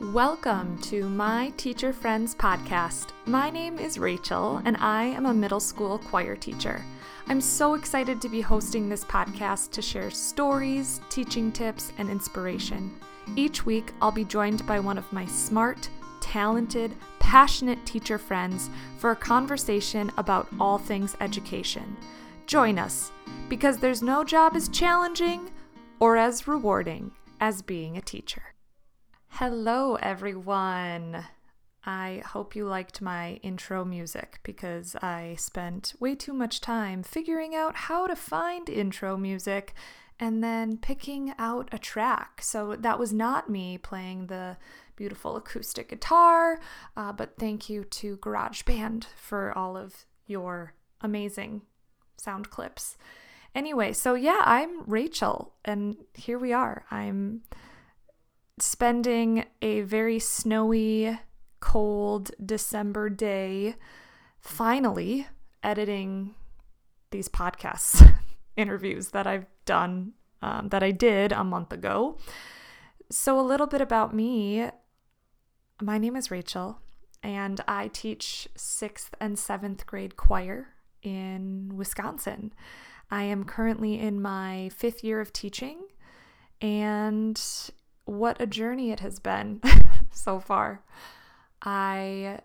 Welcome to my Teacher Friends podcast. My name is Rachel, and I am a middle school choir teacher. I'm so excited to be hosting this podcast to share stories, teaching tips, and inspiration. Each week, I'll be joined by one of my smart, talented, passionate teacher friends for a conversation about all things education. Join us, because there's no job as challenging or as rewarding as being a teacher. Hello, everyone. I hope you liked my intro music because I spent way too much time figuring out how to find intro music and then picking out a track. So that was not me playing the beautiful acoustic guitar, uh, but thank you to GarageBand for all of your amazing sound clips. Anyway, so yeah, I'm Rachel, and here we are. I'm spending a very snowy, cold December day finally editing these podcasts interviews that I've done, um, that I did a month ago. So, a little bit about me my name is Rachel, and I teach sixth and seventh grade choir in Wisconsin. I am currently in my fifth year of teaching, and what a journey it has been so far. I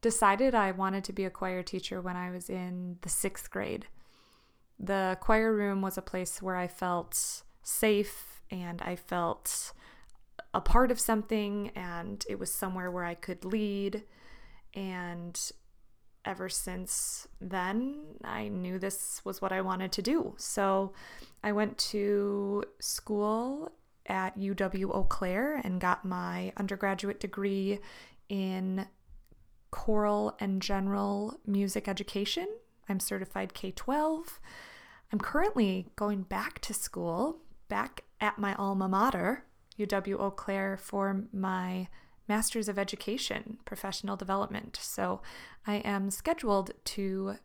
decided I wanted to be a choir teacher when I was in the sixth grade. The choir room was a place where I felt safe and I felt a part of something, and it was somewhere where I could lead. And ever since then, I knew this was what I wanted to do. So I went to school at UW Eau Claire and got my undergraduate degree in choral and general music education. I'm certified K 12. I'm currently going back to school, back at my alma mater, UW Eau Claire, for my Master's of Education, Professional Development. So I am scheduled to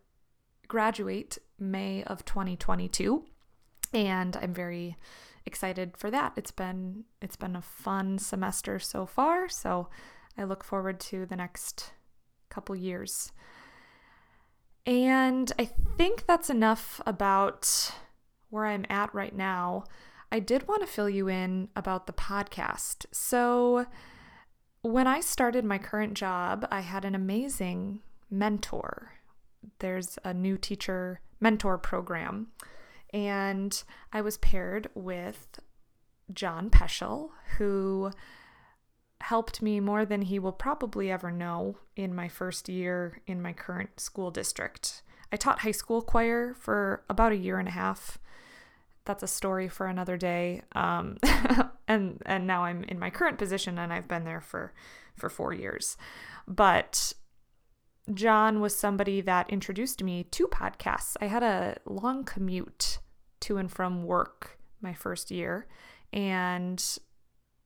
graduate May of 2022, and I'm very excited for that. It's been it's been a fun semester so far, so I look forward to the next couple years. And I think that's enough about where I'm at right now. I did want to fill you in about the podcast. So, when I started my current job, I had an amazing mentor. There's a new teacher mentor program and I was paired with John Peschel, who helped me more than he will probably ever know in my first year in my current school district. I taught high school choir for about a year and a half. That's a story for another day. Um, and and now I'm in my current position, and I've been there for for four years. But John was somebody that introduced me to podcasts. I had a long commute to and from work my first year, and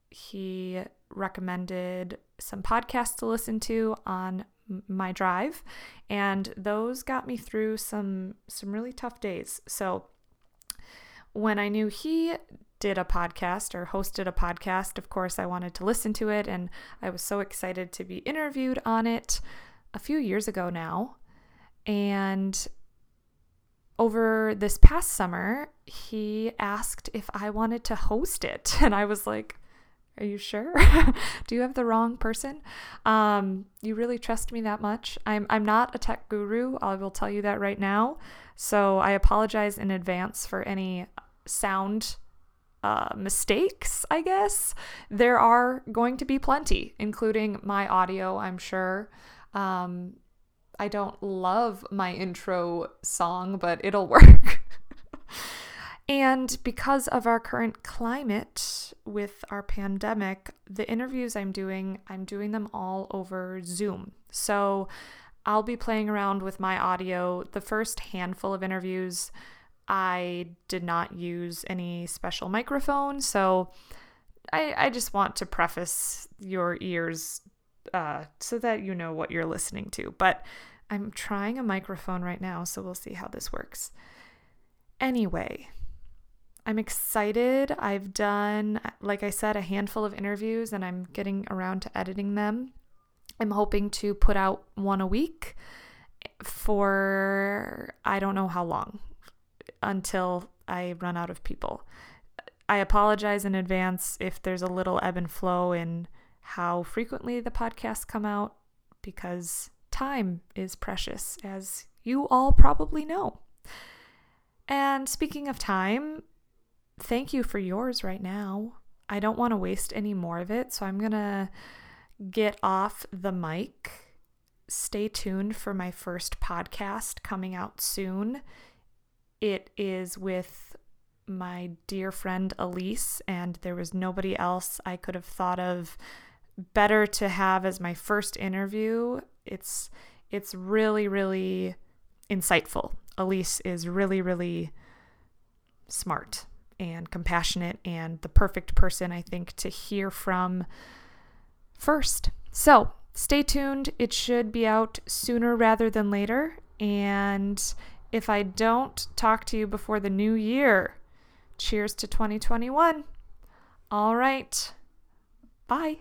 he recommended some podcasts to listen to on my drive. And those got me through some some really tough days. So when i knew he did a podcast or hosted a podcast of course i wanted to listen to it. And i was so excited to be interviewed on it a few years ago now. And over this past summer, he asked if I wanted to host it. And I was like, Are you sure? Do you have the wrong person? Um, you really trust me that much? I'm, I'm not a tech guru. I will tell you that right now. So I apologize in advance for any sound uh, mistakes, I guess. There are going to be plenty, including my audio, I'm sure. Um, I don't love my intro song, but it'll work. and because of our current climate with our pandemic, the interviews I'm doing, I'm doing them all over Zoom. So I'll be playing around with my audio. The first handful of interviews, I did not use any special microphone. So I, I just want to preface your ears uh, so that you know what you're listening to. But I'm trying a microphone right now, so we'll see how this works. Anyway, I'm excited. I've done, like I said, a handful of interviews and I'm getting around to editing them. I'm hoping to put out one a week for I don't know how long until I run out of people. I apologize in advance if there's a little ebb and flow in how frequently the podcasts come out because time is precious, as you all probably know. And speaking of time, thank you for yours right now. I don't want to waste any more of it, so I'm going to get off the mic. Stay tuned for my first podcast coming out soon. It is with my dear friend Elise, and there was nobody else I could have thought of better to have as my first interview. It's it's really really insightful. Elise is really really smart and compassionate and the perfect person I think to hear from first. So, stay tuned. It should be out sooner rather than later and if I don't talk to you before the new year, cheers to 2021. All right. Bye.